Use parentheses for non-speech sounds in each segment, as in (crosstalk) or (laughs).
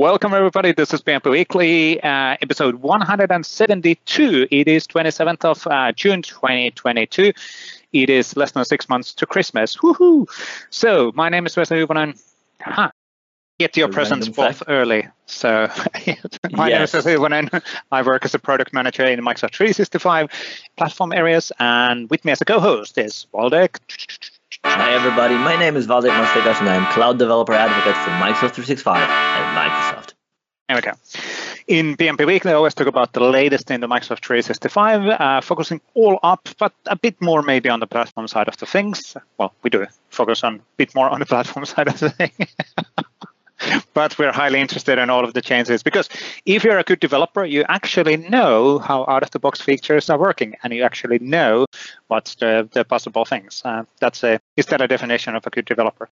welcome everybody. This is PnP Weekly, uh, episode 172. It is 27th of uh, June 2022. It is less than six months to Christmas. Woohoo! So, my name is Vesa Juvonen. Huh. Get your A presents both early. So, (laughs) my name is Yes. Vesa Juvonen. I work as a product manager in Microsoft 365 platform areas, and with me as a co-host is Waldek. Hi everybody, my name is Waldek Mastykarz and I am Cloud Developer Advocate for Microsoft 365 at Microsoft. There we go. In PnP Weekly, I always talk about the latest in the Microsoft 365, uh, focusing all up, but a bit more maybe on the platform side of the things. Well, we do focus on a bit more on the platform (laughs) side of the thing. (laughs) but we're highly interested in all of the changes because if you're a good developer, you actually know how out of the box features are working and you actually know what's the, the possible things. Uh, that's a, is that a definition of a good developer?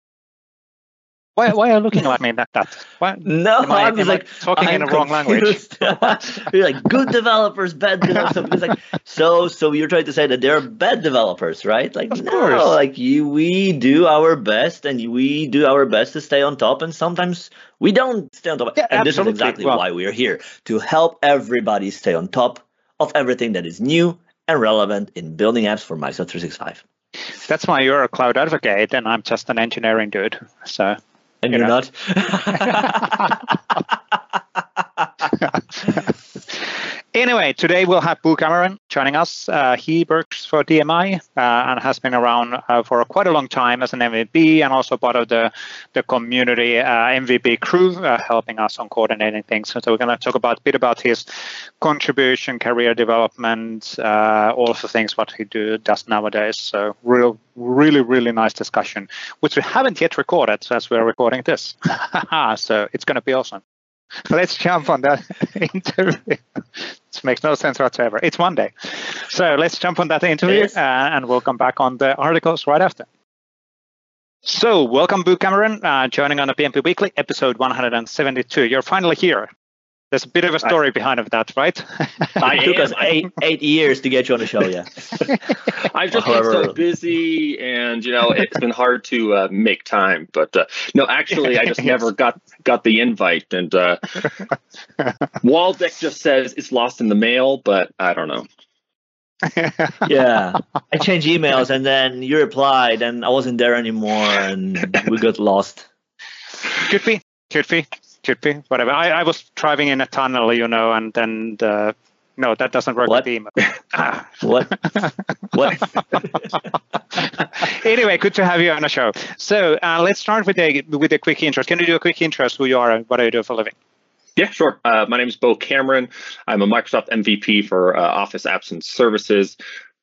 Why, why are you looking at me like that? Why, No, Am I- I was I like talking in I'm the wrong language? (laughs) you're like good developers, bad (laughs) developers. Because like so, so you're trying to say that they're bad developers, right? Like Of no, course. like you, we do our best, and we do our best to stay on top, and sometimes we don't stay on top. Yeah, and this is exactly Well- why we're here to help everybody stay on top of everything that is new and relevant in building apps for Microsoft 365. That's why you're a cloud advocate and I'm just an engineering dude. So And You you're know. not. (laughs) (laughs) (laughs) anyway, today we'll have Beau Cameron joining us. Uh, he works for DMI uh, and has been around uh, for quite a long time as an MVP and also part of the the community uh, MVP crew, uh, helping us on coordinating things. So we're going to talk about a bit about his contribution, career development, uh, all the things what he do does nowadays. So real, really, really nice discussion, which we haven't yet recorded as we're recording this. (laughs) so it's going to be awesome. Let's jump on that (laughs) interview. this makes no sense whatsoever. It's Monday. So let's jump on that interview Yes. uh, and we'll come back on the articles right after. So, welcome, Beau Cameron, uh, joining on the PnP Weekly, episode 172. You're finally here. There's a bit of a story behind of that, right? (laughs) It took us eight eight years to get you on the show. Yeah. (laughs) I've just been so busy, and you know it's been hard to uh, make time. But uh, no, actually, I just Yes. (laughs) never got got the invite. And uh, Waldek just says it's lost in the mail, but I don't know. yeah. I changed emails and then you replied and I wasn't there anymore and we got lost. could be, could be, could be, whatever. I, I was driving in a tunnel, you know, and then the, no, that doesn't work What? with email. (laughs) What? What? (laughs) anyway, good to have you on the show. So uh, let's start with a with a quick intro. Can you do a quick intro who you are and what do you do for a living? Yeah, sure. Uh, my name is Beau Cameron. I'm a Microsoft MVP for uh, Office Apps and Services.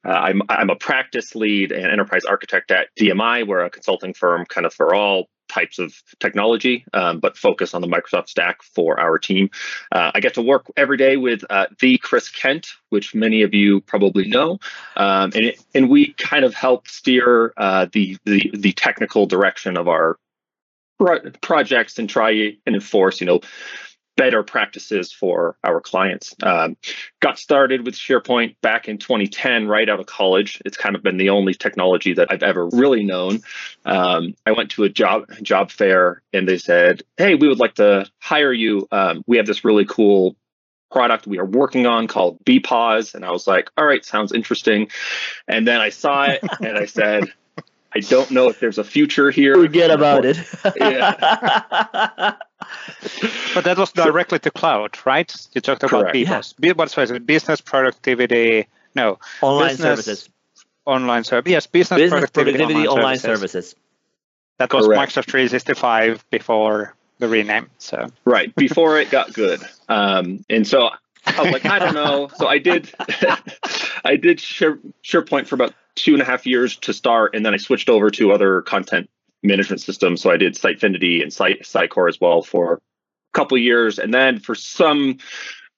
Uh, I'm I'm a practice lead and enterprise architect at DMI. We're a consulting firm, kind of for all types of technology, um, but focus on the Microsoft stack for our team. Uh, I get to work every day with uh, the Chris Kent, which many of you probably know, um, and it, and we kind of help steer uh, the, the the technical direction of our pro- projects and try and enforce, you know, better practices for our clients. Um, got started with SharePoint back in 2010, right out of college. It's kind of been the only technology that I've ever really known. Um, I went to a job job fair and they said, "Hey, we would like to hire you. Um, we have this really cool." Product we are working on called BPOS, and I was like, "All right, sounds interesting." And then I saw it, (laughs) and I said, "I don't know if there's a future here." Forget about it. (laughs) (laughs) But that was directly to cloud, right? You talked about Correct. BPOS. B- What's it? Business productivity. No, online Business services. online service. Yes, business, Business productivity, productivity online services. services. That was Correct. Microsoft 365 before the rename. So right before it got good um, and so i was like i don't know so i did (laughs) i did share, sharepoint for about two and a half years to start and then i switched over to other content management systems so i did sitefinity and site sitecore as well for a couple years. And then for some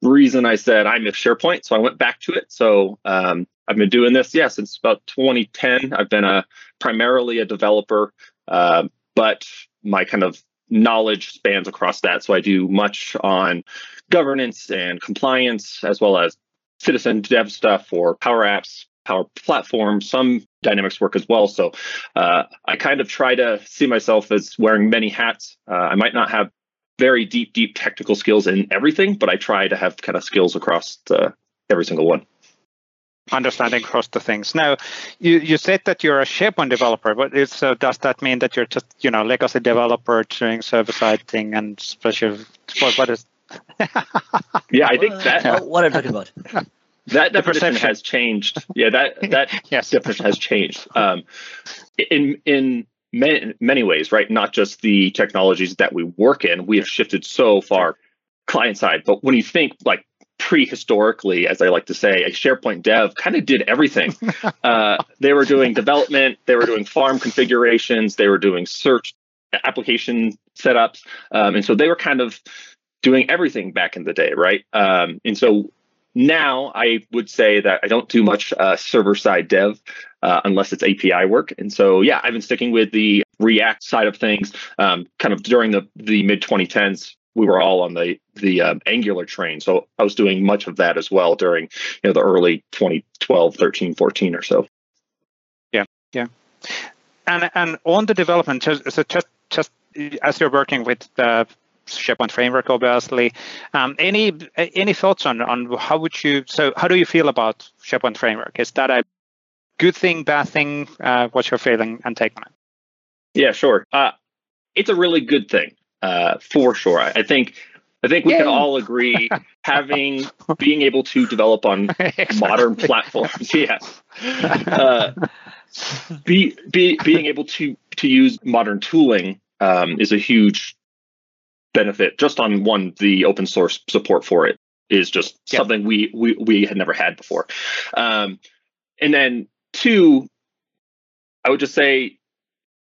reason i said I'm miss sharepoint. So i went back to it. So um, i've been doing this yeah since about 2010 i've been a primarily a developer uh, but my kind of knowledge spans across that. So I do much on governance and compliance, as well as citizen dev stuff for Power Apps, Power Platform, some Dynamics work as well. So uh, I kind of try to see myself as wearing many hats. Uh, I might not have very deep, deep technical skills in everything, but I try to have kind of skills across the, every single one. Understanding across the things. Now, you, you said that you're a SharePoint developer, but is, so does that mean that you're just you know legacy developer doing server side thing and special? What, what is? (laughs) yeah, I think that. what are you talking about? (laughs) That definition has changed. Yeah, that that (laughs) yes. definition has changed. Um, in in many, many ways, right? Not just the technologies that we work in. We have shifted so far client side, but when you think like prehistorically, as I like to say, a SharePoint dev kind of did everything. (laughs) uh, they were doing development, they were doing farm configurations, they were doing search application setups, um, and so they were kind of doing everything back in the day, right? Um, and so now I would say that I don't do much uh, server side dev uh, unless it's API work. And so, yeah, I've been sticking with the React side of things. Um, kind of during the the mid 2010s, we were all on the the um, Angular train. So I was doing much of that as well during you know the early 2012, 13, 14 or so. Yeah, yeah. And and on the development, so just just as you're working with the SharePoint framework, obviously. Um, any any thoughts on on how would you? So how do you feel about SharePoint framework? Is that a good thing, bad thing? Uh, what's your feeling and take on it? Yeah, sure. Uh, it's a really good thing uh, for sure. I think I think we Yay. can all agree (laughs) having being able to develop on (laughs) exactly. modern platforms. (laughs) Yeah. Uh, be, be being able to to use modern tooling um, is a huge benefit just on one the open source support for it is just yeah. something we, we we had never had before um, and then two i would just say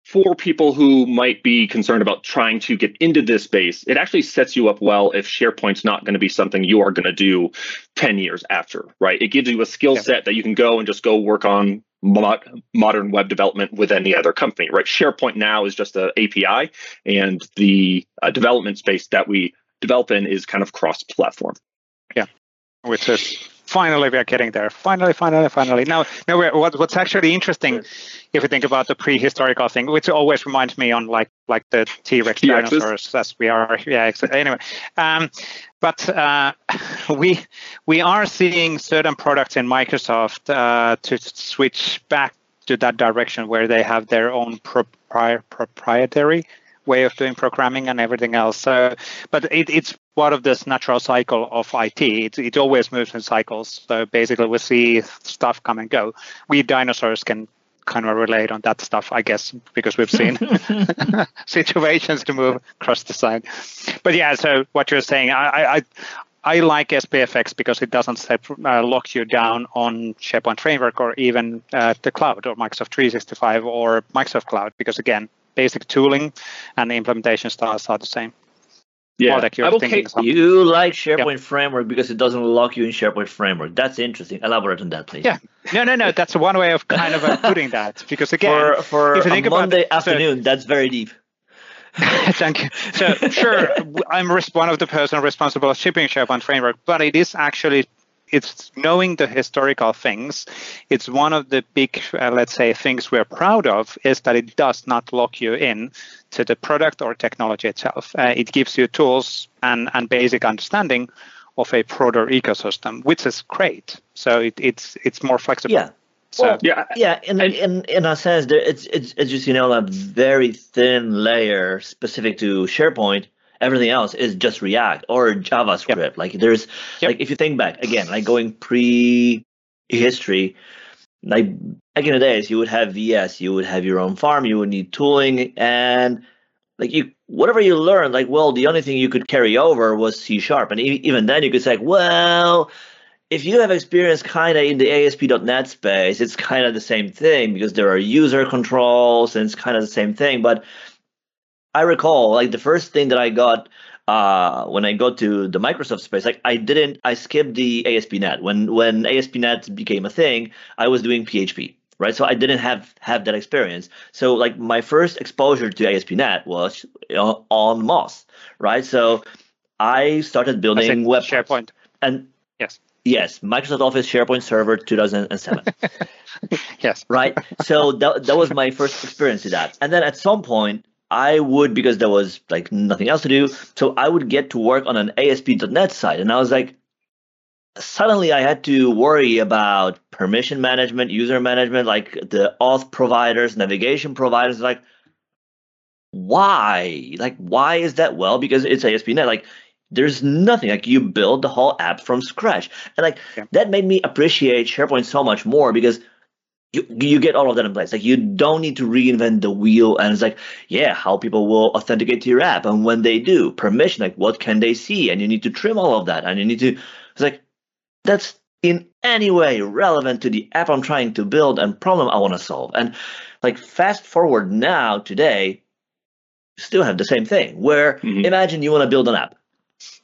for people who might be concerned about trying to get into this space, it actually sets you up well if SharePoint's not going to be something you are going to do 10 years after, right? It gives you a skill yeah. set that you can go and just go work on mod- modern web development with any other company, right? SharePoint now is just an API, and the uh, development space that we develop in is kind of cross platform. Yeah, With is finally we are getting there. Finally, finally, finally. Now, now what, what's actually interesting, if you think about the prehistorical thing, which always reminds me on like like the T-Rex dinosaurs, as we are. Yeah. exactly. Anyway, um, but uh, (laughs) we we are seeing certain products in Microsoft uh, to switch back to that direction where they have their own propri- proprietary way of doing programming and everything else. So, but it, it's part of this natural cycle of IT. It, it always moves in cycles. So basically, we see stuff come and go. We dinosaurs can kind of relate on that stuff, I guess, because we've seen (laughs) (laughs) situations to move across the side. But yeah, so what you're saying, I, I, I like SPFX because it doesn't uh, lock you down on SharePoint Framework or even uh, the cloud or Microsoft 365 or Microsoft Cloud because again, basic tooling and the implementation styles are the same. Yeah, like okay. You like SharePoint yeah. Framework because it doesn't lock you in SharePoint Framework. That's interesting. Elaborate on that, please. Yeah, no, no, no. (laughs) That's one way of kind of uh, putting that because again, for, for if you think Monday about, afternoon, so, that's very deep. (laughs) Thank you. So sure, I'm one of the person responsible for shipping SharePoint Framework, but it is actually it's knowing the historical things. It's one of the big, uh, let's say, things we're proud of is that it does not lock you in to the product or technology itself. Uh, it gives you tools and, and basic understanding of a broader ecosystem, which is great. So it, it's it's more flexible. Yeah. So, well, yeah, yeah. In, in in a sense, there, it's it's it's just you know a very thin layer specific to SharePoint everything else is just React or JavaScript. Yep. Like there's yep. like if you think back again, like going pre history, like back in the days, you would have VS, you would have your own farm, you would need tooling, and like you whatever you learned, like well, the only thing you could carry over was C sharp, and even then you could say, well. If you have experience kind of in the ASP.NET space, it's kind of the same thing because there are user controls and it's kind of the same thing. But I recall like the first thing that I got uh, when I got to the Microsoft space, like I didn't, I skipped the ASP.NET. When when ASP.NET became a thing, I was doing PHP, right? So I didn't have have that experience. So like my first exposure to ASP.NET was on Moss, right? So I started building web SharePoint and yes, yes, Microsoft Office SharePoint Server 2007. (laughs) yes, right. So that that was my first experience to that, and then at some point I would because there was like nothing else to do. So I would get to work on an ASP.NET site, and I was like, suddenly I had to worry about permission management, user management, like the auth providers, navigation providers. Like, why? Like, why is that? Well, because it's ASP.NET. Like, there's nothing like you build the whole app from scratch, and like yeah. that made me appreciate SharePoint so much more because you you get all of that in place. Like you don't need to reinvent the wheel. And it's like, yeah, how people will authenticate to your app, and when they do, permission, like what can they see, and you need to trim all of that, and you need to. It's like that's in any way relevant to the app I'm trying to build and problem I want to solve. And like fast forward now today, still have the same thing. Where mm-hmm. imagine you want to build an app,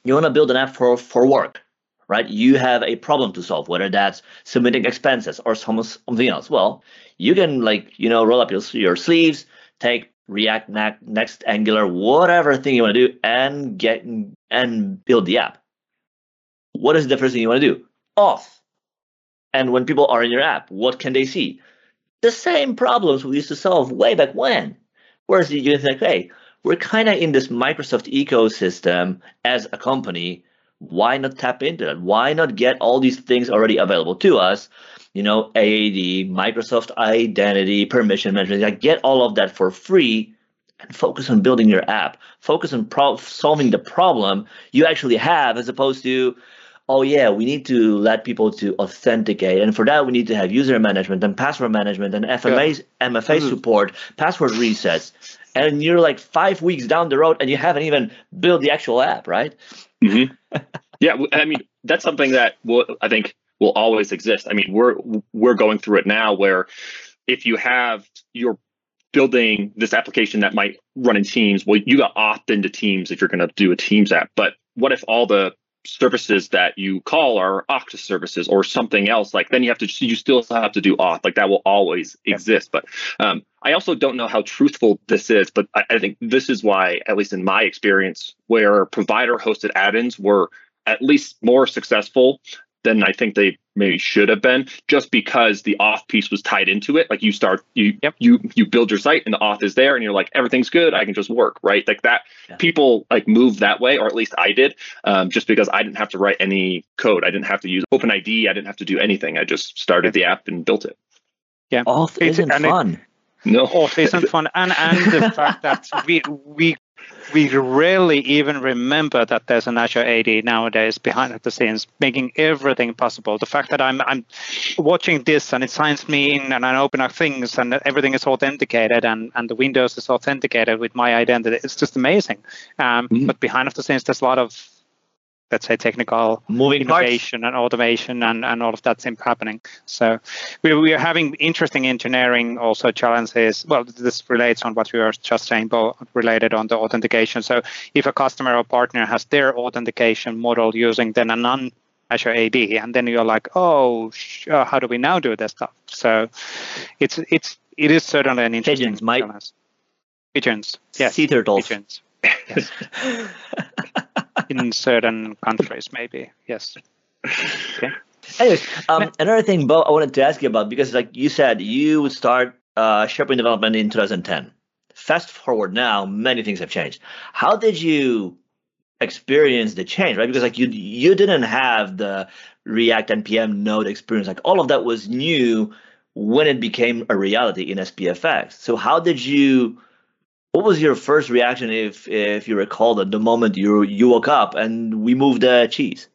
you want to build an app for for work right? You have a problem to solve, whether that's submitting expenses or something else. Well, you can like you know roll up your your sleeves, take React, Next, Angular, whatever thing you want to do, and get and build the app. What is the first thing you want to do? Auth. And when people are in your app, what can they see? The same problems we used to solve way back when. Whereas you think, hey, we're kind of in this Microsoft ecosystem as a company why not tap into that? Why not get all these things already available to us? You know, AAD, Microsoft Identity, permission management. Like get all of that for free and focus on building your app. Focus on pro- solving the problem you actually have, as opposed to, oh yeah, we need to let people to authenticate, and for that we need to have user management and password management and FMA, yeah. MFA mm-hmm. support, password resets. And you're like five weeks down the road and you haven't even built the actual app, right? Mm-hmm. (laughs) yeah, I mean that's something that will I think will always exist. I mean we're we're going through it now where if you have you're building this application that might run in Teams, well you got opt into Teams if you're going to do a Teams app. But what if all the services that you call are Okta services or something else, like then you have to you still have to do auth. Like that will always exist. But um, I also don't know how truthful this is, but I, I think this is why, at least in my experience, where provider hosted add-ins were at least more successful than I think they maybe should have been, just because the auth piece was tied into it. Like you start, you yep. you you build your site and the auth is there, and you're like everything's good. I can just work, right? Like that. Yeah. People like move that way, or at least I did, um, just because I didn't have to write any code. I didn't have to use OpenID. I didn't have to do anything. I just started the app and built it. Yeah, auth isn't fun. It, no, auth isn't fun, and and the (laughs) fact that we we we rarely even remember that there's an Azure AD nowadays behind the scenes, making everything possible. The fact that I'm I'm watching this and it signs me in and I open up things and everything is authenticated and, and the Windows is authenticated with my identity, it's just amazing. Um, mm-hmm. But behind the scenes, there's a lot of let's say technical moving innovation parts. and automation and, and all of that's happening so we, we are having interesting engineering also challenges well this relates on what we were just saying but related on the authentication so if a customer or partner has their authentication model using then a non Azure AD, and then you're like, oh, sh- uh, how do we now do this stuff? So, it's it's it is certainly an interesting Pigeons, challenge. Pigeons, yes, sea turtles. Pigeons. Yes. (laughs) in certain countries, maybe. Yes. Okay. Anyways, um, another thing, Beau, I wanted to ask you about because, like you said, you would start uh, SharePoint development in 2010. Fast forward now, many things have changed. How did you experience the change, right? Because like you you didn't have the React npm node experience. Like all of that was new when it became a reality in SPFX. So how did you what was your first reaction if if you recall that the moment you you woke up and we moved the cheese?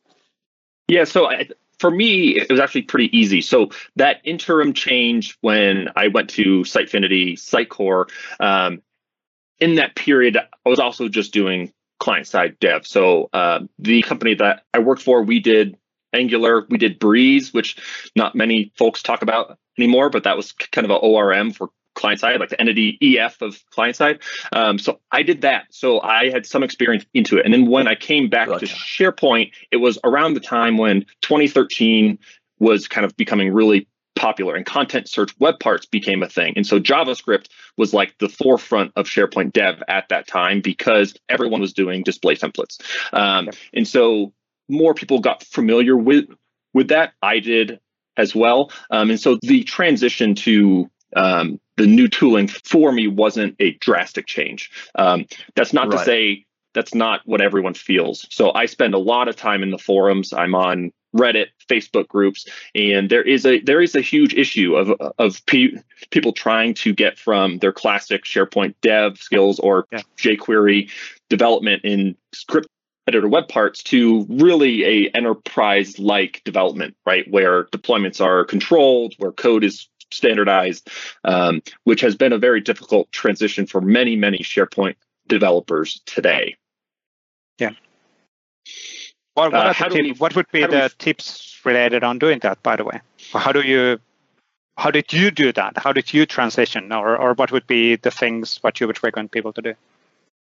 Yeah, so I, for me, it was actually pretty easy. So that interim change when I went to Sitefinity, Sitecore, um, in that period, I was also just doing client side dev. So uh, the company that I worked for, we did Angular, we did Breeze, which not many folks talk about anymore, but that was kind of an ORM for client side, like the entity EF of client side. Um, so I did that. So I had some experience into it. And then when I came back gotcha. to SharePoint, it was around the time when 2013 was kind of becoming really popular and content search web parts became a thing. And so JavaScript was like the forefront of SharePoint dev at that time because everyone was doing display templates. Um, and so more people got familiar with with that. I did as well. Um, and so the transition to um, the new tooling for me wasn't a drastic change. Um, that's not right. to say that's not what everyone feels. So I spend a lot of time in the forums. I'm on Reddit, Facebook groups, and there is a there is a huge issue of of pe- people trying to get from their classic SharePoint dev skills or yeah. jQuery development in script editor web parts to really a enterprise like development, right, where deployments are controlled, where code is standardized, um, which has been a very difficult transition for many many SharePoint developers today. Yeah. What, what, uh, tip, we, what would be the we, tips related on doing that, by the way? How do you how did you do that? How did you transition, or or what would be the things what you would recommend people to do?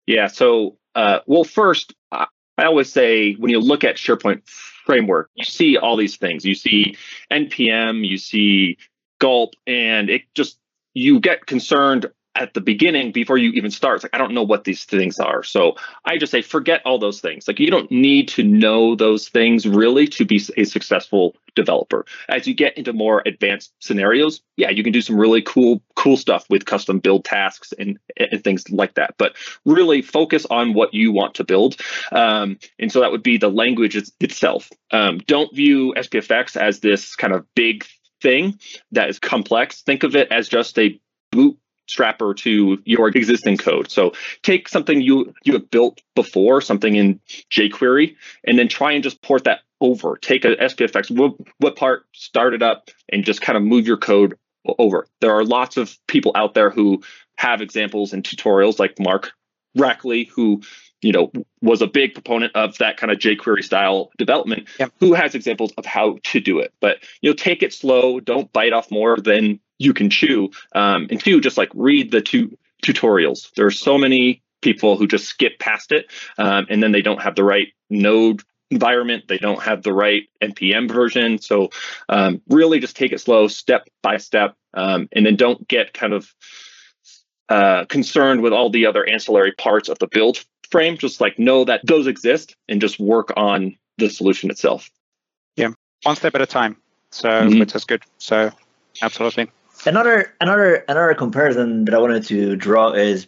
Yeah. So, uh, well, first, I always say when you look at SharePoint framework, you see all these things. You see npm, you see gulp, and it just you get concerned at the beginning before you even start. It's like, I don't know what these things are. So I just say, forget all those things. Like, you don't need to know those things really to be a successful developer. As you get into more advanced scenarios, yeah, you can do some really cool, cool stuff with custom build tasks and, and things like that. But really focus on what you want to build. Um, and so that would be the language itself. Um, don't view SPFX as this kind of big thing that is complex. Think of it as just a bootstrapper to your existing code. So take something you you have built before, something in jQuery, and then try and just port that over. Take a SPFX what, what part, start it up, and just kind of move your code over. There are lots of people out there who have examples and tutorials, like Mark Rackley, who you know was a big proponent of that kind of jQuery style development. Yep. Who has examples of how to do it? But you know, take it slow. Don't bite off more than you can chew. Um, and two, just like read the two tutorials. There are so many people who just skip past it, um, and then they don't have the right node environment. They don't have the right npm version. So um, really, just take it slow, step by step, um, and then don't get kind of uh, concerned with all the other ancillary parts of the build frame. Just like know that those exist and just work on the solution itself. Yeah, one step at a time. So mm-hmm. which is good. So absolutely. Another another another comparison that I wanted to draw is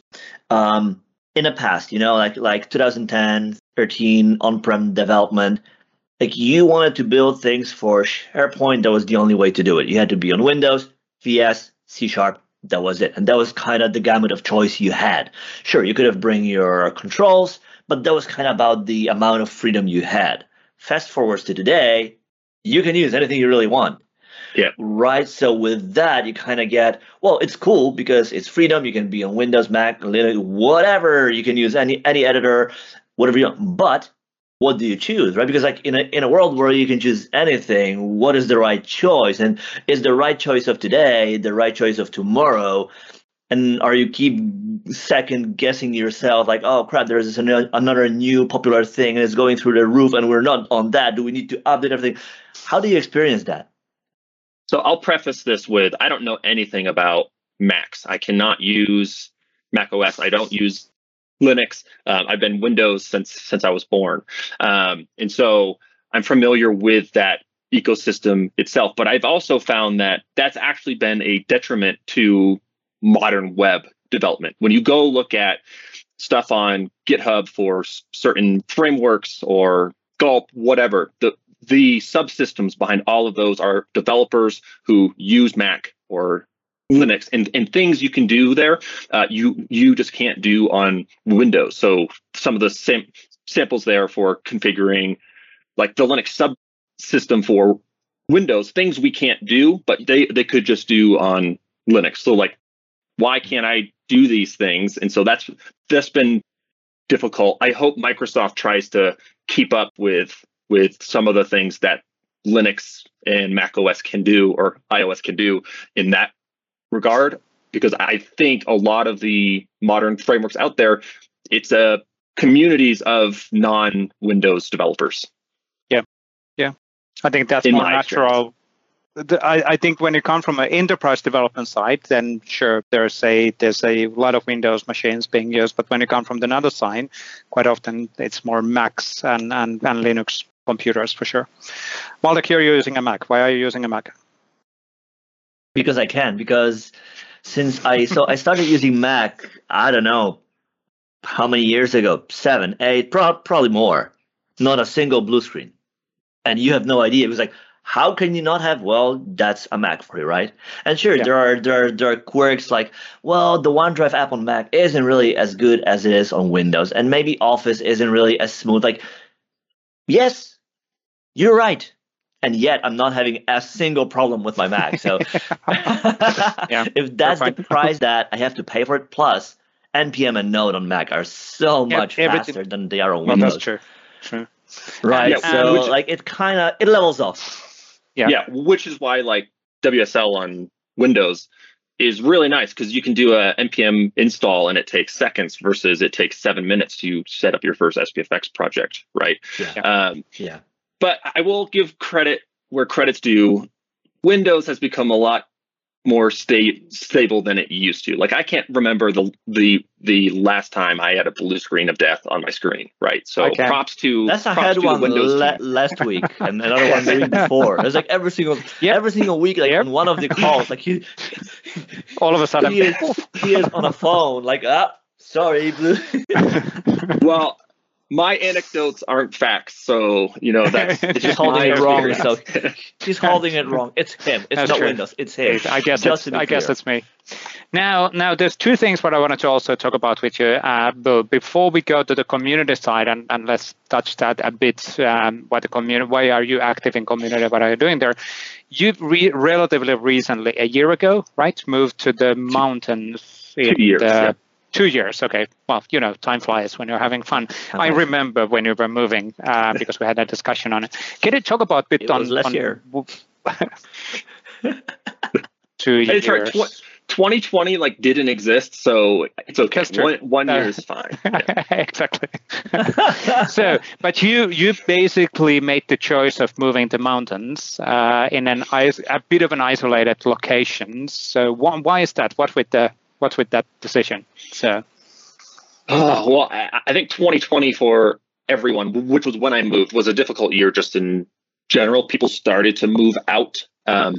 um, in the past, you know, like like 2010, 13 on-prem development, like you wanted to build things for SharePoint, that was the only way to do it. You had to be on Windows, VS, C Sharp, that was it. And that was kind of the gamut of choice you had. Sure, you could have bring your controls, but that was kind of about the amount of freedom you had. Fast forwards to today, you can use anything you really want. Yeah. Right. So with that, you kind of get well. It's cool because it's freedom. You can be on Windows, Mac, Linux, whatever. You can use any any editor, whatever you want. But what do you choose, right? Because like in a in a world where you can choose anything, what is the right choice? And is the right choice of today the right choice of tomorrow? And are you keep second guessing yourself like, oh crap, there's this another new popular thing and it's going through the roof and we're not on that. Do we need to update everything? How do you experience that? So I'll preface this with I don't know anything about Macs. I cannot use Mac OS. I don't use Linux. Um, I've been Windows since since I was born, um, and so I'm familiar with that ecosystem itself. But I've also found that that's actually been a detriment to modern web development. When you go look at stuff on GitHub for certain frameworks or Gulp, whatever, the the subsystems behind all of those are developers who use Mac or Linux and, and things you can do there, uh, you you just can't do on Windows. So some of the sam- samples there for configuring like the Linux subsystem for Windows, things we can't do, but they they could just do on Linux. So like, why can't I do these things? And so that's that's been difficult. I hope Microsoft tries to keep up with with some of the things that Linux and Mac OS can do or iOS can do in that regard. Because I think a lot of the modern frameworks out there, it's a uh, communities of non-Windows developers. Yeah, yeah, I think that's in more natural. I, I, think when you come from an enterprise development side, then sure, there's a there's a lot of Windows machines being used. But when you come from the other side, quite often it's more Macs and, and, and Linux computers for sure. Waldek, you're using a Mac. Why are you using a Mac? Because I can. Because since I so I started using Mac. I don't know how many years ago, seven, eight, pro- probably more. Not a single blue screen, and you have no idea. It was like, how can you not have? Well, that's a Mac for you, right? And sure, Yeah. there are there are there are quirks like, well, the OneDrive app on Mac isn't really as good as it is on Windows, and maybe Office isn't really as smooth. Like, yes, you're right. And yet, I'm not having a single problem with my Mac. So, (laughs) (laughs) if that's the price that I have to pay for it, plus NPM and Node on Mac are so Yeah, much everything- faster than they are on Well, Windows. that's true. True. Right. Yeah, so, which- like, it kind of it levels off. Yeah. yeah which is why like wsl on windows is really nice because you can do a npm install and it takes seconds versus it takes seven minutes to set up your first spfx project right Yeah. um, Yeah. But i will give credit where credit's due windows has become a lot more sta- stable than it used to like i can't remember the the the last time i had a blue screen of death on my screen right so Okay. props to That's I props had to one windows la- last week and (laughs) another one the week before. It's like every single Yep. every single week, like Yep. on one of the calls, like he (laughs) All of a sudden. he is, he is on a phone, like ah, sorry, blue. (laughs) well my anecdotes aren't facts so you know that's (laughs) it's just holding it wrong, experience. (laughs) He's holding it wrong. It's him. It's That's not true. Windows. It's him. I guess Just it's, I guess clear. it's me. Now, now there's two things what I wanted to also talk about with you. Uh, but before we go to the community side, and, and let's touch that a bit. Um, what the community? Why are you active in community? What are you doing there? You've re- relatively recently, a year ago, right, moved to the mountains. in Two years, the- yeah. Two years. Okay. Well, you know, time flies when you're having fun. I remember when you were moving uh, (laughs) because we had that discussion on it. Can you talk about a bit It on was last on- year. (laughs) two years. sorry, tw- 2020 like didn't exist, so it's okay. One, one year Uh, is fine. (laughs) Yeah. exactly. so, but you you basically made the choice of moving to mountains uh, in an is- a bit of an isolated location. So, why, why is that? What with the what with that decision? So, Oh, well, I, I think 2020 for everyone, which was when I moved, was a difficult year just in general. People started to move out. Um,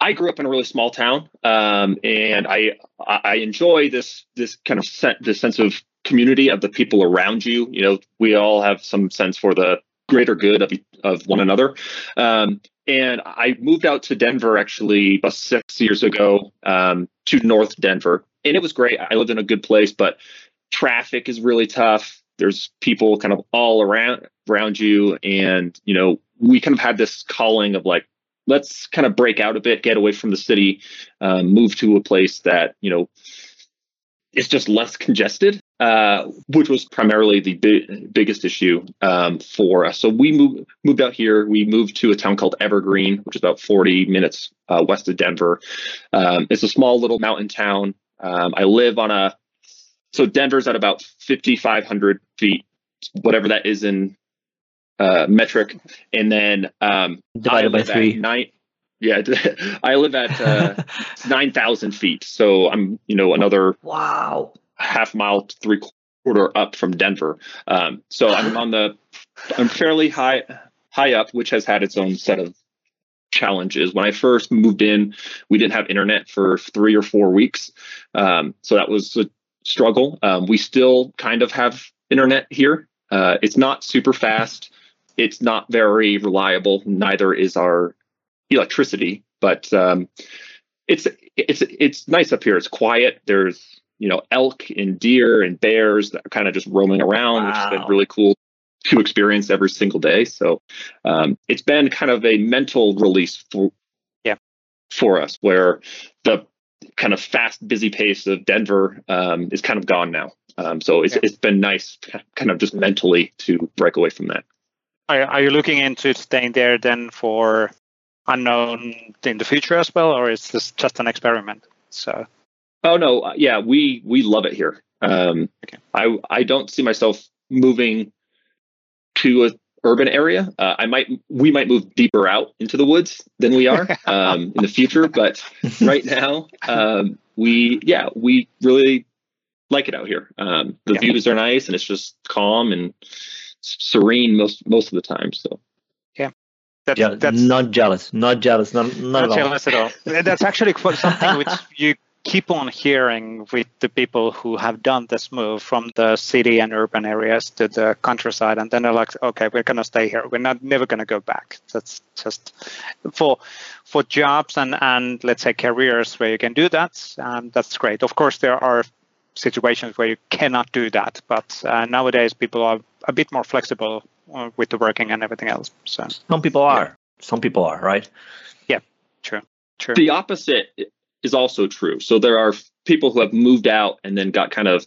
I grew up in a really small town, um, and I I I enjoy this this kind of sen- this sense of community of the people around you. You know, we all have some sense for the greater good of of one another. Um, and I moved out to Denver actually about six years ago um, to North Denver, and it was great. I lived in a good place, but traffic is really tough. There's people kind of all around around you, and you know we kind of had this calling of like let's kind of break out a bit, get away from the city, um, move to a place that you know is just less (laughs) congested, uh, which was primarily the bi- biggest issue um, for us. So we moved moved out here. We moved to a town called Evergreen, which is about 40 minutes uh, west of Denver. Um, it's a small little mountain town. Um, I live on a so Denver's at about 5,500 feet, whatever that is in uh, metric, and then um, Divided by three. Nine, yeah, (laughs) I live at uh, (laughs) 9,000 feet. So I'm, you know, another wow. Half mile to three quarter up from Denver. Um, so I'm (laughs) on the, I'm fairly high, high up, which has had its own set of challenges. When I first moved in, we didn't have internet for three or four weeks. Um, so that was a struggle. Um, we still kind of have internet here. Uh, it's not super fast. It's not very reliable. Neither is our electricity, but um, it's it's it's nice up here. It's quiet. There's you know elk and deer and bears that are kind of just roaming around, which has been really cool to experience every single day. So um, it's been kind of a mental release for Yeah. for us, where the kind of fast, busy pace of Denver um, is kind of gone now. Um, so it's Yeah. it's been nice, kind of just mentally to break away from that. are, are you looking into staying there then for unknown in the future as well, or is this just an experiment? So, Oh no, uh, yeah, we we love it here. Um, Okay. I I don't see myself moving to a urban area. Uh, I might we might move deeper out into the woods than we are (laughs) um, in the future, but (laughs) right now um, we yeah we really like it out here. Um, the Yeah. views are nice and it's just calm and serene most most of the time. So That, Je- that's not jealous, not jealous, not, not, not at jealous at all. That's actually something (laughs) which you keep on hearing with the people who have done this move from the city and urban areas to the countryside, and then they're like, okay, we're gonna stay here. We're not never gonna go back. That's just for for jobs and and let's say careers where you can do that. Um, that's great. Of course, there are situations where you cannot do that, but uh, nowadays people are a bit more flexible uh, with the working and everything else. So some people are. Yeah. Some people are right. Yeah, true. True. The opposite is also true. So there are people who have moved out and then got kind of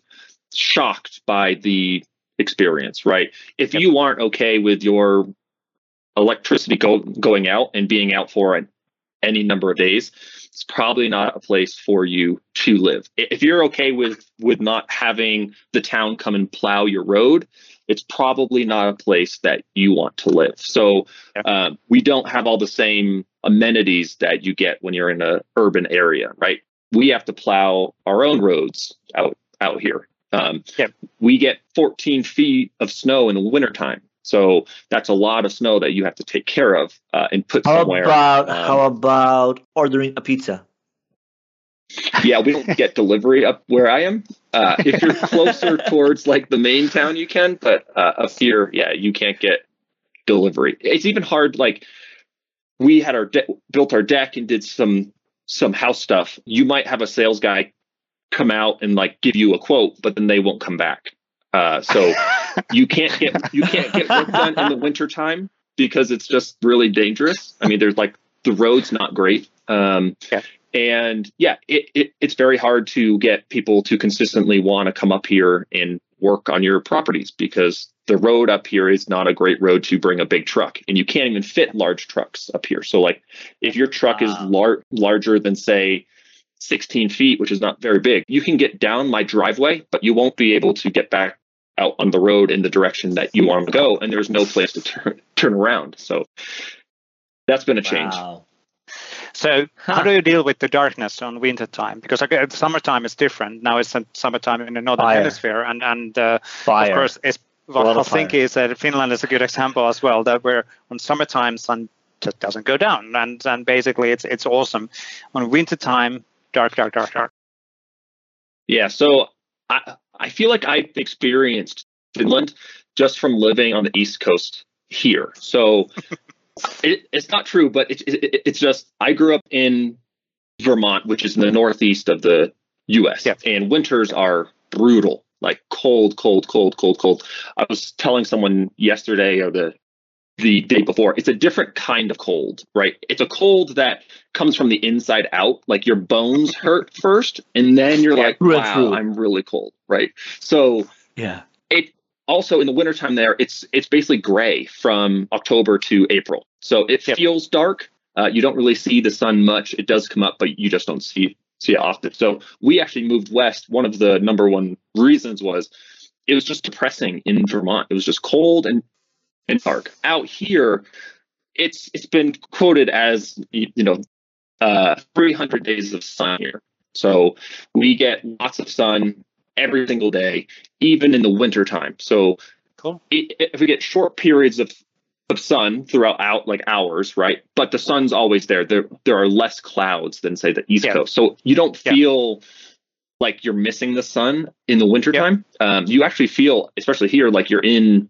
shocked by the experience, right? If you aren't okay with your electricity go, going out and being out for an, any number of days, it's probably not a place for you to live. If you're okay with with not having the town come and plow your road, it's probably not a place that you want to live. So uh, we don't have all the same amenities that you get when you're in an urban area, right? We have to plow our own roads out out here. Um, yep. We get 14 feet of snow in the wintertime. So that's a lot of snow that you have to take care of uh, and put how somewhere. About, um, how about ordering a pizza? yeah, we don't get delivery up where I am. Uh, if you're (laughs) closer towards like the main town, you can, but uh, up here, yeah, you can't get delivery. It's even hard. Like we had our de- built our deck and did some some house stuff. You might have a sales guy come out and like give you a quote, but then they won't come back. Uh, so (laughs) you can't get you can't get work done in the winter time because it's just really dangerous. I mean, there's like the road's not great. Um, yeah and yeah, it, it, it's very hard to get people to consistently want to come up here and work on your properties because the road up here is not a great road to bring a big truck, and you can't even fit large trucks up here. So, like, if your truck wow. is lar- larger than say 16 feet, which is not very big, you can get down my driveway, but you won't be able to get back out on the road in the direction that you want to go, and there's no place to turn turn around. So that's been a change. Wow. So huh. how do you deal with the darkness on winter time? Because okay, summertime is different. Now it's summertime in the northern fire. hemisphere, and and uh, of course, it's, well, Helsinki is that Finland is a good example as well. That where on summertime sun just doesn't go down, and and basically it's it's awesome. On winter time, dark, dark, dark, dark. Yeah. So I I feel like I've experienced Finland just from living on the east coast here. So (laughs) it, it's not true, but it, it, it's just I grew up in Vermont, which is in the northeast of the U.S. Yeah. and winters are brutal, like cold, cold, cold, cold, cold. I was telling someone yesterday or the the day before, it's a different kind of cold, right? It's a cold that comes from the inside out, like your bones hurt first, and then you're like, wow, I'm really cold, right? So yeah, it also in the wintertime there it's it's basically gray from october to april. So it yep. feels dark. Uh, you don't really see the sun much. It does come up but you just don't see see it often. So we actually moved west. One of the number one reasons was it was just depressing in vermont. It was just cold and and dark. Out here it's it's been quoted as you know uh 300 days of sun here. So we get lots of sun every single day, even in the winter time. So cool. if we get short periods of of sun throughout out like hours, right? But the sun's always there. There there are less clouds than say the East yeah. Coast. So you don't feel yeah. like you're missing the sun in the wintertime. Yeah. Um, you actually feel, especially here, like you're in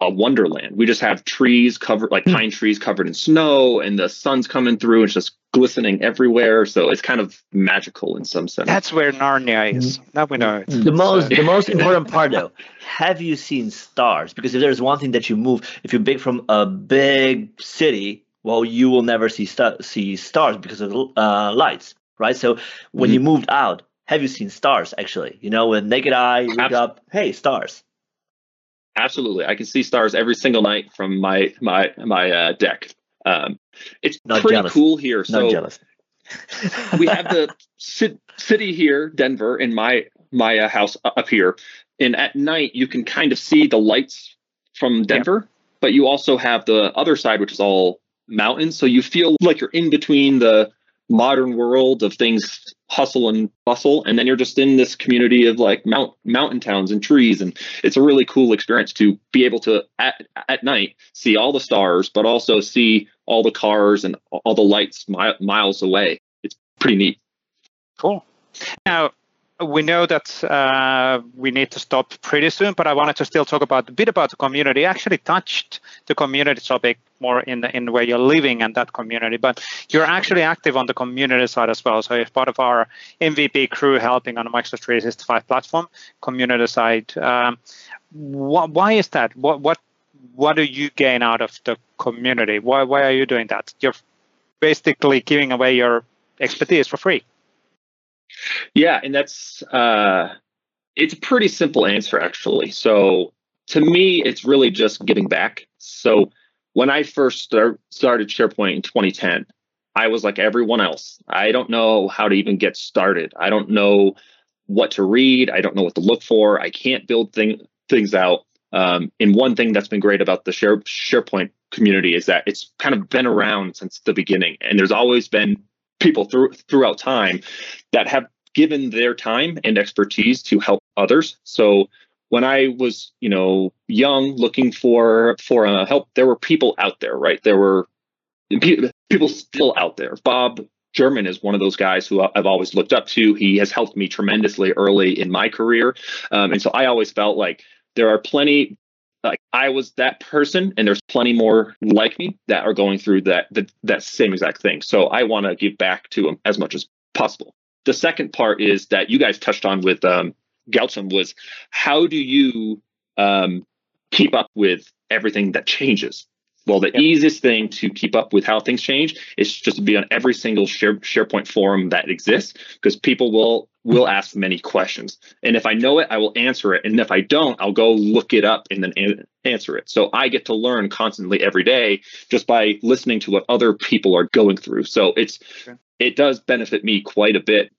a wonderland. We just have trees covered, like hmm. pine trees covered in snow, and the sun's coming through. It's just glistening everywhere. So it's kind of magical in some sense. That's where Narnia is. Now we know it. The most, the most important part, though, (laughs) have you seen stars? Because if there's one thing that you move, if you're big from a big city, well, you will never see st- see stars because of uh, lights, right? So when mm-hmm. you moved out, have you seen stars? Actually, you know, with naked eye, you look up, hey, stars. Absolutely, I can see stars every single night from my my my uh, deck. Um, it's Not pretty jealous. cool here. So Not jealous. we have (laughs) the city here, Denver, in my my uh, house up here, and at night you can kind of see the lights from Denver, yeah. but you also have the other side, which is all mountains. So you feel like you're in between the modern world of things hustle and bustle and then you're just in this community of like mount mountain towns and trees and it's a really cool experience to be able to at, at night see all the stars but also see all the cars and all the lights mi- miles away. It's pretty neat. Cool. Now we know that uh, we need to stop pretty soon, but I wanted to still talk about a bit about the community. I actually touched the community topic more in the, in where you're living and that community, but you're actually active on the community side as well. So you're part of our MVP crew helping on the Microsoft 365 platform community side. Um, wh- why is that? What what what do you gain out of the community? Why why are you doing that? You're basically giving away your expertise for free. Yeah, and that's uh, it's a pretty simple answer actually. So to me, it's really just giving back. So when I first start, started SharePoint in 2010, I was like everyone else. I don't know how to even get started. I don't know what to read. I don't know what to look for. I can't build thing, things out. Um, and one thing that's been great about the Share, SharePoint community is that it's kind of been around since the beginning, and there's always been people through, throughout time that have given their time and expertise to help others. So when I was, you know, young, looking for for uh, help, there were people out there, right? There were people still out there. Bob German is one of those guys who I've always looked up to. He has helped me tremendously early in my career, um, and so I always felt like there are plenty. Like I was that person, and there's plenty more like me that are going through that that, that same exact thing. So I want to give back to them as much as possible. The second part is that you guys touched on with um, Gautam was how do you um, keep up with everything that changes? Well, the yep. easiest thing to keep up with how things change is just to be on every single Share, SharePoint forum that exists because people will will ask many questions. And if I know it, I will answer it. And if I don't, I'll go look it up and then an- answer it. So I get to learn constantly every day just by listening to what other people are going through. So it's okay. it does benefit me quite a bit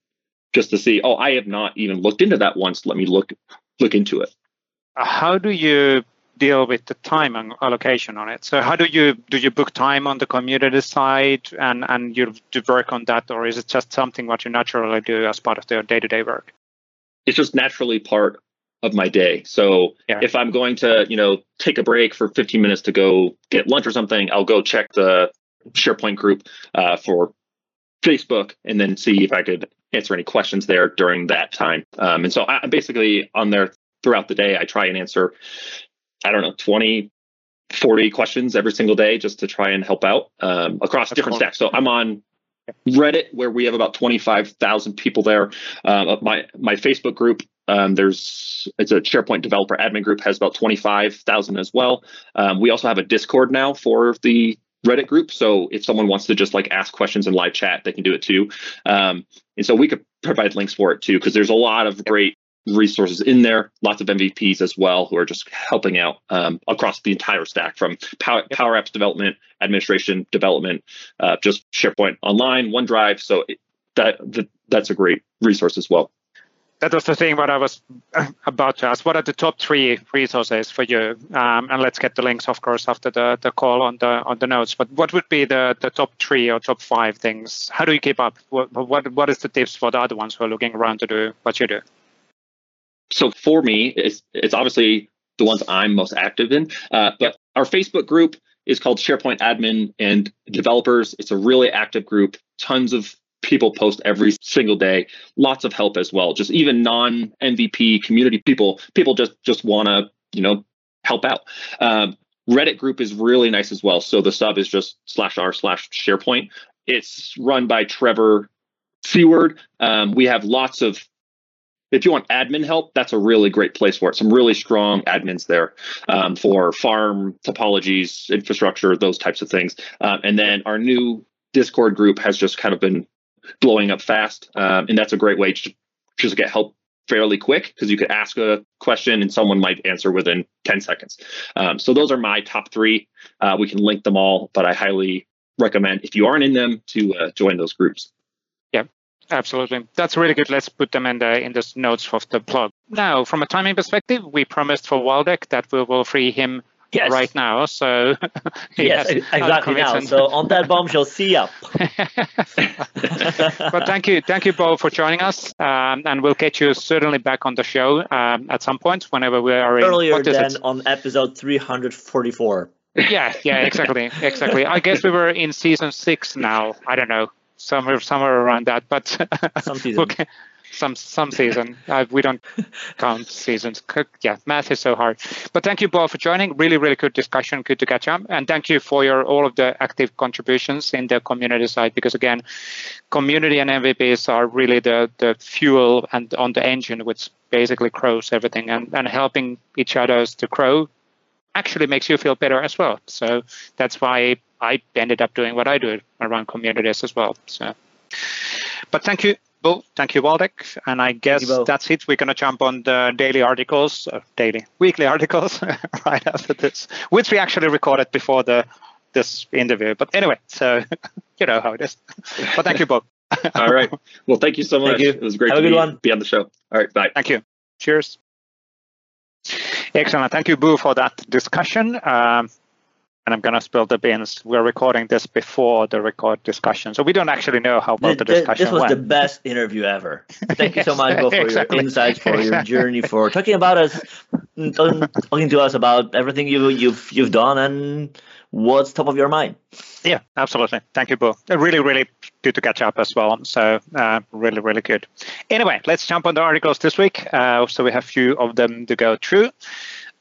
just to see, oh, I have not even looked into that once. Let me look look into it. How do you deal with the time and allocation on it? So how do you do you book time on the community side and and you do work on that, or is it just something what you naturally do as part of your day to day work? It's just naturally part of my day. So yeah. if I'm going to, you know, take a break for 15 minutes to go get lunch or something, I'll go check the SharePoint group uh, for Facebook and then see if I could answer any questions there during that time. Um, and so I basically on there throughout the day, I try and answer, I don't know, 20, 40 questions every single day just to try and help out um, across different stacks. So I'm on Reddit where we have about 25,000 people there. Uh, my my Facebook group um, there's it's a SharePoint developer admin group has about 25,000 as well. Um, we also have a Discord now for the Reddit group. So if someone wants to just like ask questions in live chat, they can do it too. Um, and so we could provide links for it too, because there's a lot of great resources in there, lots of MVPs as well who are just helping out um, across the entire stack from Power, Power Apps development, administration, development, uh, just SharePoint Online, OneDrive. So it, that, that that's a great resource as well that was the thing what I was about to ask. What are the top three resources for you? Um, and let's get the links, of course, after the, the call on the on the notes. But what would be the, the top three or top five things? How do you keep up? What, what what is the tips for the other ones who are looking around to do what you do? So for me, it's it's obviously the ones I'm most active in. Uh, but our Facebook group is called SharePoint Admin and Developers. It's a really active group. Tons of people post every single day lots of help as well just even non mvp community people people just just want to you know help out um, reddit group is really nice as well so the sub is just slash r slash sharepoint it's run by trevor seward um, we have lots of if you want admin help, that's a really great place for it. Some really strong admins there um, for farm topologies, infrastructure, those types of things. Um, and then our new Discord group has just kind of been blowing up fast. Um, and that's a great way to just get help fairly quick because you could ask a question and someone might answer within 10 seconds. Um, so those are my top three. Uh, we can link them all, but I highly recommend if you aren't in them to uh, join those groups. Absolutely. That's really good. Let's put them in the in the notes of the blog. Now, from a timing perspective, we promised for Waldek that we will free him yes. right now. So (laughs) yes, exactly now. So on that bombshell, see ya. (laughs) but thank you, thank you both for joining us, um, and we'll get you certainly back on the show um, at some point whenever we are earlier in, than on episode 344. yeah, yeah, exactly, exactly. I guess we were in season six now. I don't know, somewhere somewhere around that, but (laughs) some season. okay some some season. (laughs) Uh, we don't count seasons. Yeah, math is so hard. But thank you both for joining. Really, really good discussion. Good to catch up. And thank you for your all of the active contributions in the community side. Because again, community and MVPs are really the the fuel and on the engine which basically grows everything. And and helping each other to grow actually makes you feel better as well. So that's why I ended up doing what I do around communities as well. So, but thank you well, thank you, Waldek. And I guess that's it. We're going to jump on the daily articles, uh, daily, weekly articles (laughs) right after this, which we actually recorded before the this interview. But anyway, so (laughs) you know how it is. But thank you, Bob. (laughs) All right. Well, thank you so much. You. It was great Have to be, one. be on the show. All right. Bye. Thank you. Cheers. Excellent. Thank you, Beau, for that discussion. Um, and I'm going to spill the beans. We're recording this before the record discussion, so we don't actually know how well the, the discussion This was went. the best interview ever. Thank you so (laughs) much, Beau, for exactly. your insights, for your journey, for talking about us, talking to us about everything you, you've you've done and what's top of your mind. Yeah, absolutely. Thank you, Beau. Really, really good to catch up as well. So uh, really, really good. Anyway, let's jump on the articles this week. Uh, so we have a few of them to go through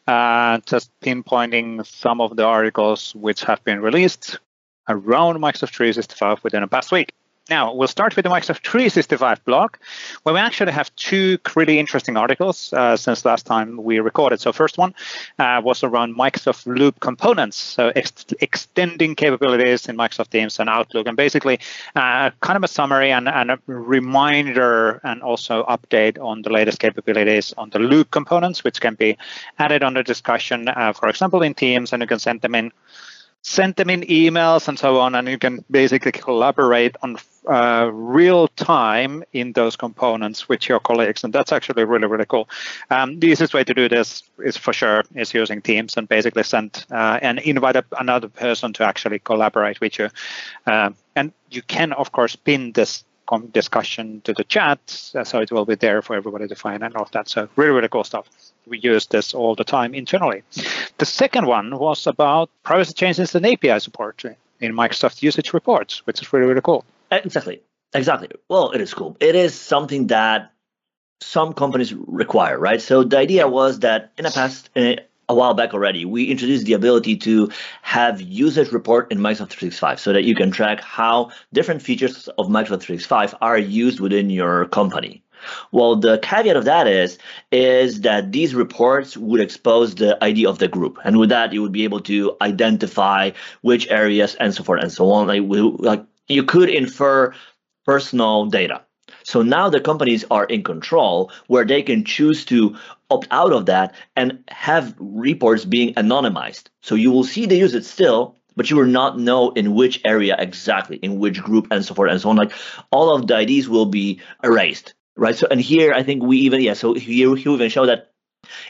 uh, just pinpointing some of the articles which have been released around Microsoft 365 within the past week. Now, we'll start with the Microsoft 365 blog, where we actually have two really interesting articles uh, since last time we recorded. So, first one uh, was around Microsoft Loop components, so ex- extending capabilities in Microsoft Teams and Outlook, and basically uh, kind of a summary and, and, a reminder and also update on the latest capabilities on the Loop components, which can be added on the discussion, uh, for example, in Teams, and you can send them in send them in emails and so on, and you can basically collaborate on uh, real time in those components with your colleagues, and that's actually really really cool. Um, the easiest way to do this is for sure is using Teams and basically send uh, and invite another person to actually collaborate with you, uh, and you can of course pin this discussion to the chat, so it will be there for everybody to find and all of that. So really really cool stuff we use this all the time internally. The second one was about privacy changes and API support in Microsoft usage reports, which is really, really cool. Exactly. Exactly. Well, it is cool. It is something that some companies require, right? So the idea was that in the past, uh, a while back already, we introduced the ability to have usage report in Microsoft 365 so that you can track how different features of Microsoft 365 are used within your company. Well, the caveat of that is is that these reports would expose the ID of the group, and with that, you would be able to identify which areas and so forth and so on. Like, like you could infer personal data. So now the companies are in control where they can choose to opt out of that and have reports being anonymized. So you will see they use it still, but you will not know in which area exactly, in which group, and so forth and so on. Like all of the IDs will be erased right? So, and here I think we even, yeah, so here he even show that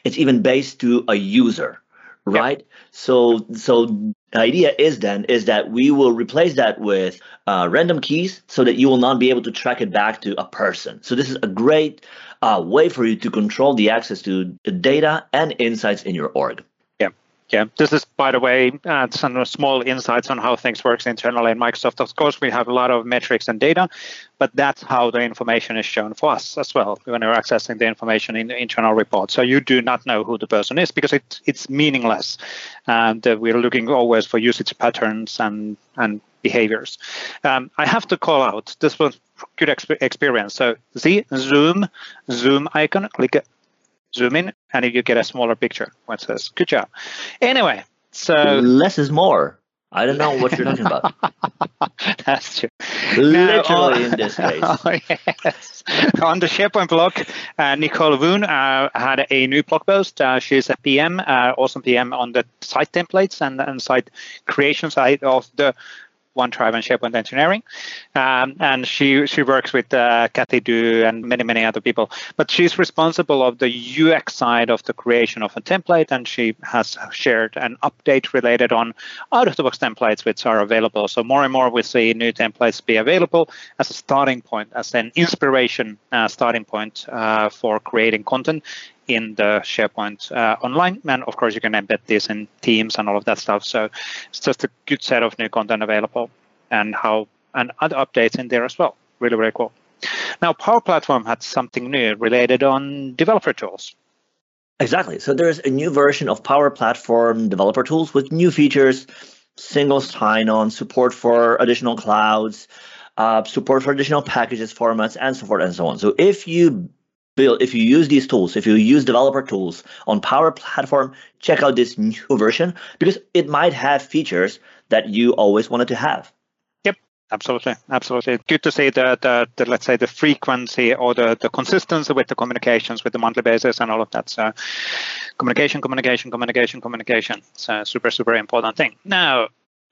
it's even based to a user, right? Yep. So, so the idea is then is that we will replace that with uh, random keys so that you will not be able to track it back to a person. So this is a great uh, way for you to control the access to the data and insights in your org. Yeah, yeah. this is, by the way, uh, some small insights on how things works internally in Microsoft. Of course, we have a lot of metrics and data, but that's how the information is shown for us as well when you're accessing the information in the internal report. So you do not know who the person is because it, it's meaningless. And uh, we're looking always for usage patterns and, and behaviors. Um, I have to call out, this was good exp- experience. So the Zoom, Zoom icon, click zoom in and you get a smaller picture. What says good job. Anyway so less is more. I don't know what you're talking about. (laughs) That's true. Literally now, in this (laughs) case. oh, yes. on the sharepoint blog uh, nicole woon uh, had a new blog post. Uh, she's a pm uh, awesome pm on the site templates and, and site creation side of the OneDrive and SharePoint engineering, um, and she she works with uh, Cathy Dew and many many other people. But she's responsible of the UX side of the creation of a template, and she has shared an update related on out of the box templates which are available. So more and more we see new templates be available as a starting point, as an inspiration uh, starting point uh, for creating content in the SharePoint uh, online. And of course, you can embed this in Teams and all of that stuff. So it's just a good set of new content available and how and other updates in there as well. Really, really cool. Now, Power Platform had something new related on developer tools. Exactly. So there's a new version of Power Platform developer tools with new features, single sign-on, support for additional clouds, uh, support for additional packages, formats, and so forth and so on. So if you build, if you use these tools, if you use developer tools on Power Platform, check out this new version because it might have features that you always wanted to have. Yep, absolutely, absolutely. Good to see the, the, the let's say the frequency or the, the consistency with the communications with the monthly basis and all of that. So communication, communication, communication, communication. So super, super important thing. Now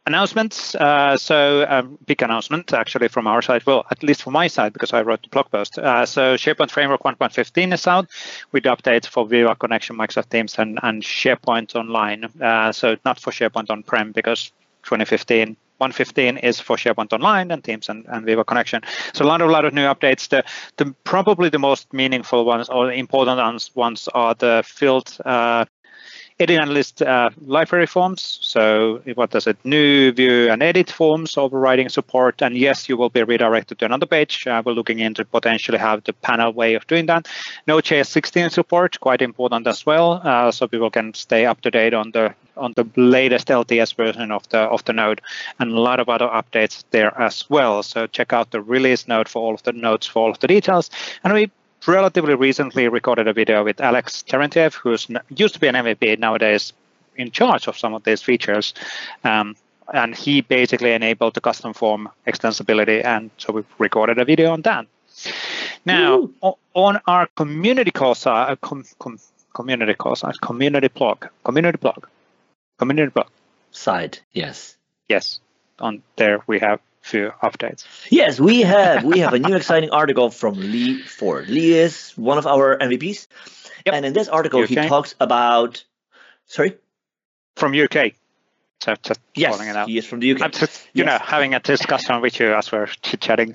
announcements. Uh, so a um, big announcement actually from our side. Well, at least from my side because I wrote the blog post. Uh, so SharePoint Framework 1.15 is out with updates for Viva Connection, Microsoft Teams, and, and SharePoint Online. Uh, so not for SharePoint on-prem because 2015 115 is for SharePoint Online and Teams and, and Viva Connection. So a lot of lot of new updates. The, the probably the most meaningful ones or important ones, ones are the field uh, edit and list uh, library forms. So what does it? New view and edit forms overriding support. And yes, you will be redirected to another page. Uh, we're looking into potentially have the panel way of doing that. Node.js 16 support, quite important as well. Uh, so people can stay up to date on the on the latest LTS version of the of the node, and a lot of other updates there as well. So check out the release note for all of the notes for all of the details. And we relatively recently recorded a video with Alex Terentiev, who's used to be an MVP, nowadays in charge of some of these features. Um, and he basically enabled the custom form extensibility, and so we recorded a video on that. Now, on our community call side, uh, com, com, community call side, community blog, community blog, community blog side, yes, yes, on there we have few updates. Yes, we have we have a new exciting article from Lee Ford. Lee is one of our MVPs, yep. and in this article UK. he talks about. Sorry, from UK. So just yes, it out. he is from the UK. I'm just you yes. know having a discussion with you as we're chit chatting.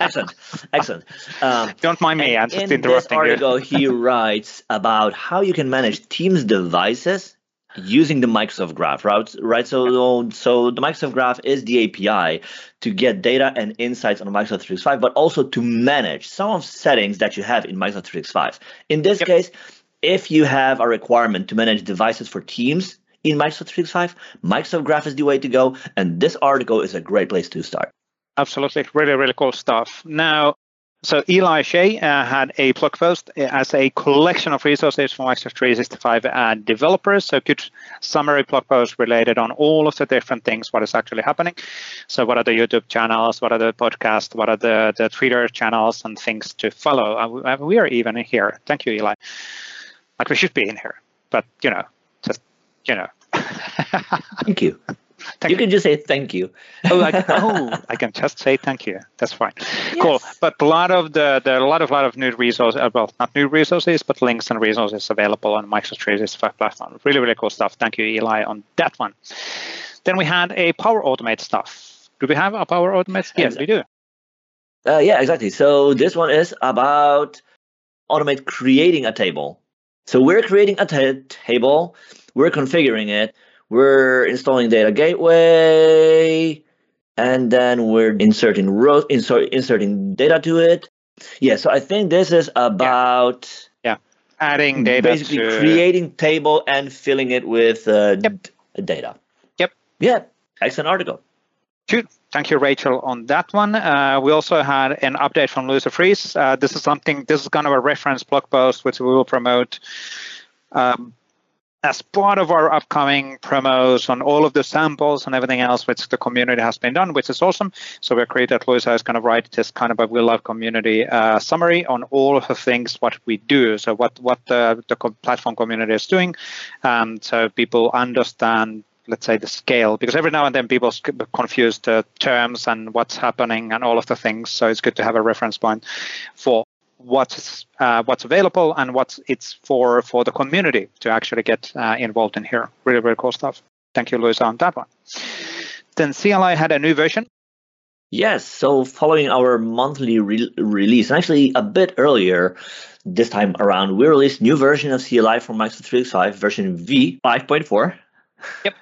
excellent, excellent. Um, Don't mind me. I'm just in interrupting this article, you. he writes about how you can manage Teams devices using the Microsoft Graph, right? Right. So, so the Microsoft Graph is the API to get data and insights on Microsoft 365, but also to manage some of settings that you have in Microsoft 365. In this yep. case, if you have a requirement to manage devices for Teams in Microsoft 365, Microsoft Graph is the way to go, and this article is a great place to start. Absolutely, really, really cool stuff. Now, so Eli Shea uh, had a blog post as a collection of resources for Microsoft 365 uh, developers. So good summary blog post related on all of the different things, what is actually happening. So what are the YouTube channels, what are the podcasts, what are the, the Twitter channels and things to follow. Uh, we are even here. Thank you, Eli. Like we should be in here, but you know, just you know. (laughs) Thank you. Thank you, you can just say thank you. oh, I, (laughs) oh, I can just say thank you. That's fine. Yes. Cool. But a lot of the, there are a lot of lot of new resources, uh, well, not new resources, but links and resources available on Microsoft 365 platform. Really, really cool stuff. Thank you, Eli, on that one. Then we had a Power Automate stuff. Do we have a Power Automate? Yes, we do. Uh, yeah, exactly. So this one is about automate creating a table. So we're creating a t- table, we're configuring it, we're installing data gateway, and then we're inserting insert, inserting data to it. Yeah, so I think this is about yeah, yeah. adding data, basically to... creating table and filling it with uh, yep. data. Yep. Yeah, excellent article. Good. Thank you, Rachel, on that one. Uh, we also had an update from Luise Freese. Uh, this is something, this is kind of a reference blog post which we will promote um, as part of our upcoming promos on all of the samples and everything else which the community has been done, which is awesome. So we're created Luise is kind of write this kind of a We Love community uh, summary on all of the things what we do. So what what the, the platform community is doing, um, so people understand let's say the scale because every now and then people confuse the terms and what's happening and all of the things so it's good to have a reference point for what's uh, what's available and what's it's for for the community to actually get uh, involved in here. Really really cool stuff. Thank you luise on that one. Then cli had a new version. Yes so following our monthly re- release and actually a bit earlier this time around we released new version of cli for microsoft 365 version v 5.4 yep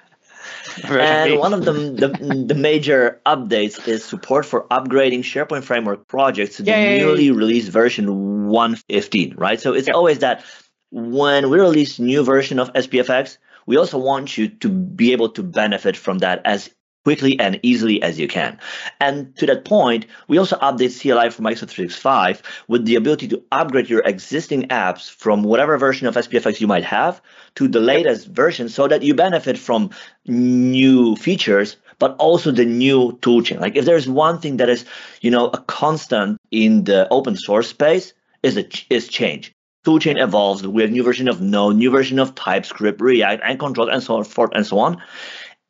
and one of the, the, the major updates is support for upgrading SharePoint Framework projects to the newly released version 115, right? So it's yep. always that when we release new version of SPFX, we also want you to be able to benefit from that as quickly and easily as you can. And to that point, we also update CLI for Microsoft 365 with the ability to upgrade your existing apps from whatever version of SPFX you might have to the latest version so that you benefit from new features but also the new toolchain. Like if there's one thing that is, you know, a constant in the open source space is a, is change. Toolchain evolves. We have new version of Node, new version of TypeScript, React, and Control, and so forth and so on.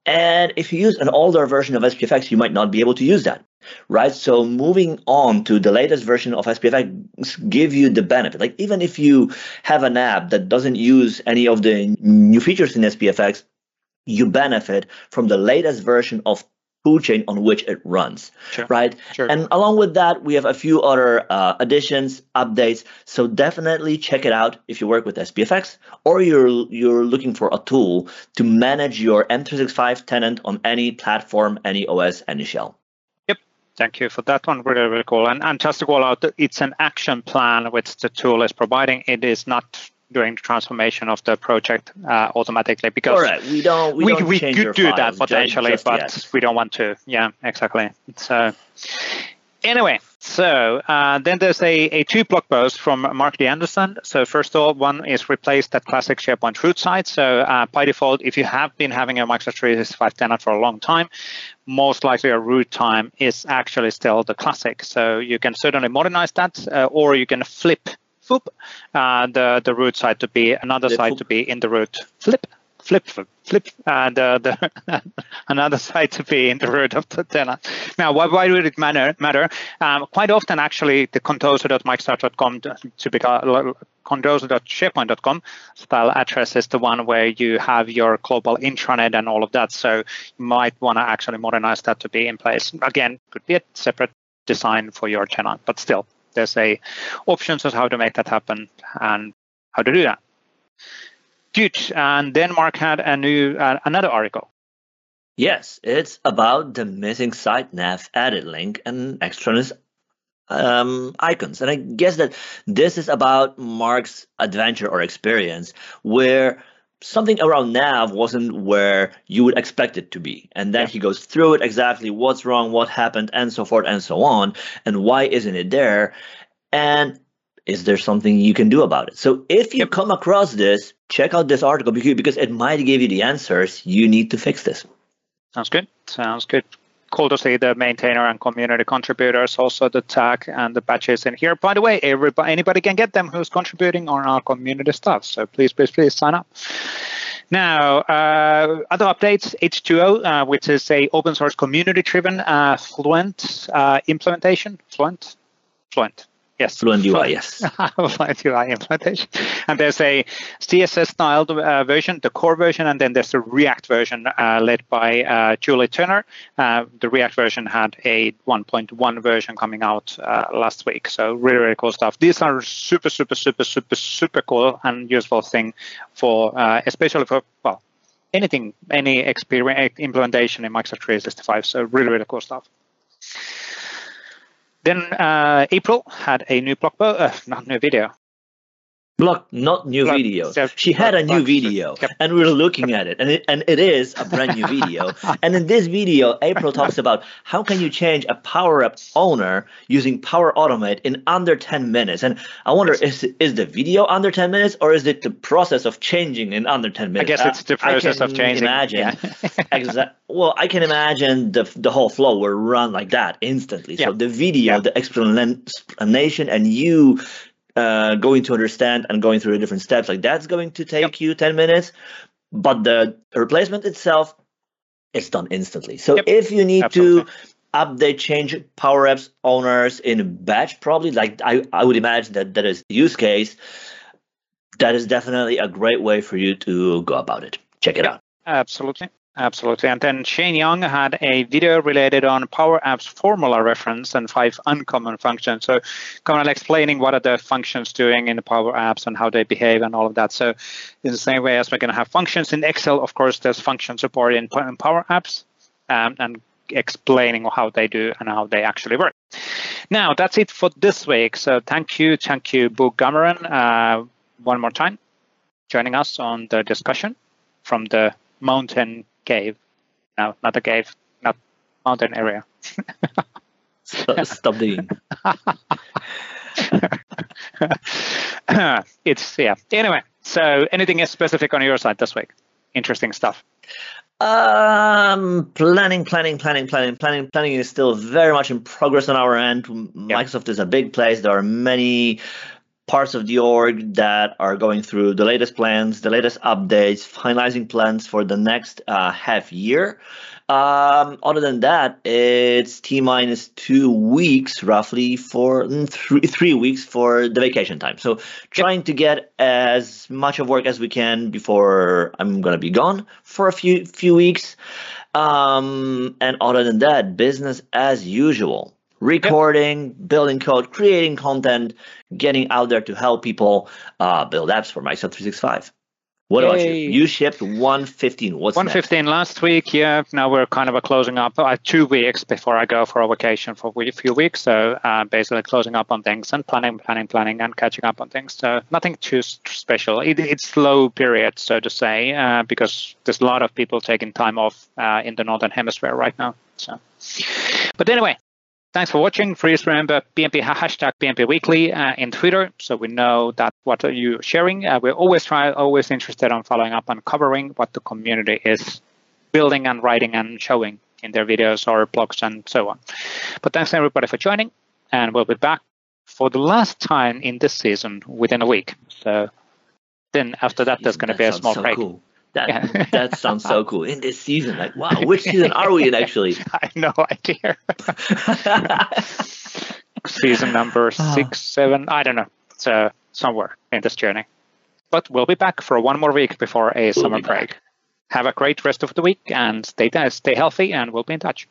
And if you use an older version of SPFX, you might not be able to use that, right? So moving on to the latest version of SPFX give you the benefit. Like even if you have an app that doesn't use any of the new features in SPFX, you benefit from the latest version of toolchain on which it runs, sure. right? Sure. And along with that, we have a few other uh, additions, updates. So definitely check it out if you work with SPFX or you're you're looking for a tool to manage your M365 tenant on any platform, any OS, any shell. Yep. Thank you for that one. Really, really cool. And, and just to call out, it's an action plan which the tool is providing. It is not doing the transformation of the project uh, automatically because Correct. we don't we, we, don't we could do that potentially, just, but we don't want to. Yeah, exactly. So anyway, so uh, then there's a, a two blog posts from Marc D. Anderson. So first of all, one is replace that classic SharePoint root site. So uh, by default, if you have been having a Microsoft 365 tenant for a long time, most likely a root time is actually still the classic. So you can certainly modernize that, uh, or you can flip Foop, uh, the the root side to be another flip side to be in the root flip flip flip flip and uh, the (laughs) another side to be in the root of the tenant. Now, why, why would it matter? Matter um, quite often actually the contoso.microsoft.com typical contoso.sharepoint.com style address is the one where you have your global intranet and all of that. So you might want to actually modernize that to be in place. Again, could be a separate design for your tenant, but still there's a options on how to make that happen and how to do that. Good. And then Marc had a new uh, another article. Yes, it's about the missing site nav added link and extraneous um, icons. And I guess that this is about Marc's adventure or experience where something around nav wasn't where you would expect it to be. And then yeah. he goes through it exactly what's wrong what happened and so forth and so on. And why isn't it there? And is there something you can do about it? So if you yep. come across this check out this article because it might give you the answers. You need to fix this. Sounds good. Sounds good cool to see the maintainer and community contributors, also the tag and the patches in here. By the way, everybody, anybody can get them who's contributing on our community stuff. So please, please, please sign up. Now, uh, other updates, hTWOo, uh, which is a open source community-driven uh, Fluent uh, implementation. Fluent? Fluent. Yes. Fluent UI, yes. (laughs) Fluent UI implementation. And there's a CSS styled uh, version, the core version, and then there's the React version uh, led by uh, Julie Turner. Uh, the React version had a 1.1 version coming out uh, last week. So really, really cool stuff. These are super, super, super, super, super cool and useful thing for, uh, especially for, well, anything, any experience implementation in Microsoft 365. So really, really cool stuff. Then uh, April had a new blog uh, not new video, Block, not new Block, video. she had a new video, and we are looking at it, and it, and it is a brand new video. (laughs) and in this video, April talks about how can you change a Power App owner using Power Automate in under 10 minutes. And I wonder, is is the video under 10 minutes, or is it the process of changing in under 10 minutes? I guess it's the process of changing. Imagine, yeah. (laughs) exa- well, I can imagine the the whole flow will run like that instantly. So the video, the explanation, and you uh, going to understand and going through the different steps like that's going to take yep. you 10 minutes but the replacement itself is done instantly. So Yep. if you need Absolutely. to update, change Power Apps owners in batch, probably like I, I would imagine that that is the use case. That is definitely a great way for you to go about it. Check it Yep. out. Absolutely. Absolutely. And then Shane Young had a video related on Power Apps formula reference and five uncommon functions. So kind of explaining what are the functions doing in the Power Apps and how they behave and all of that. So in the same way as we're going to have functions in Excel, of course, there's function support in, Power Apps um, and explaining how they do and how they actually work. Now, that's it for this week. So thank you. Thank you, Beau Cameron, uh, one more time, joining us on the discussion from the mountain cave. No, not a cave, not mountain area. Stop, stop digging. (laughs) it's yeah. Anyway, so anything specific on your side this week? Interesting stuff. Um, planning, planning, planning, planning, planning, planning is still very much in progress on our end. Microsoft is a big place. There are many parts of the org that are going through the latest plans, the latest updates, finalizing plans for the next uh, half year. Um, other than that, it's T minus two weeks roughly for mm, three, three weeks for the vacation time. So trying to get as much of work as we can before I'm gonna be gone for a few few weeks. Um, and other than that, business as usual. Recording, building code, creating content, getting out there to help people uh, build apps for Microsoft 365. What about you? You shipped 115. What's next? 115 last week. Yeah, now we're kind of a closing up uh, two weeks before I go for a vacation for a few weeks. So uh, basically closing up on things and planning, planning, planning, and catching up on things. So nothing too special. It, it's slow period, so to say, uh, because there's a lot of people taking time off uh, in the northern hemisphere right now. So, but anyway, Thanks for watching. Please remember PnP hashtag PnP Weekly uh, in Twitter, so we know that what are you sharing. Uh, we're always try, always interested on following up and covering what the community is building and writing and showing in their videos or blogs and so on. But thanks everybody for joining, and we'll be back for the last time in this season within a week. So then after that, there's going to be a small so break. Cool. That Yeah. that sounds so cool. In this season, like wow, which season are we in actually? (laughs) I have no idea. (laughs) season number Ah. six, seven, I don't know. So somewhere in this journey. But we'll be back for one more week before a summer be break. back. Have a great rest of the week and stay stay healthy and we'll be in touch.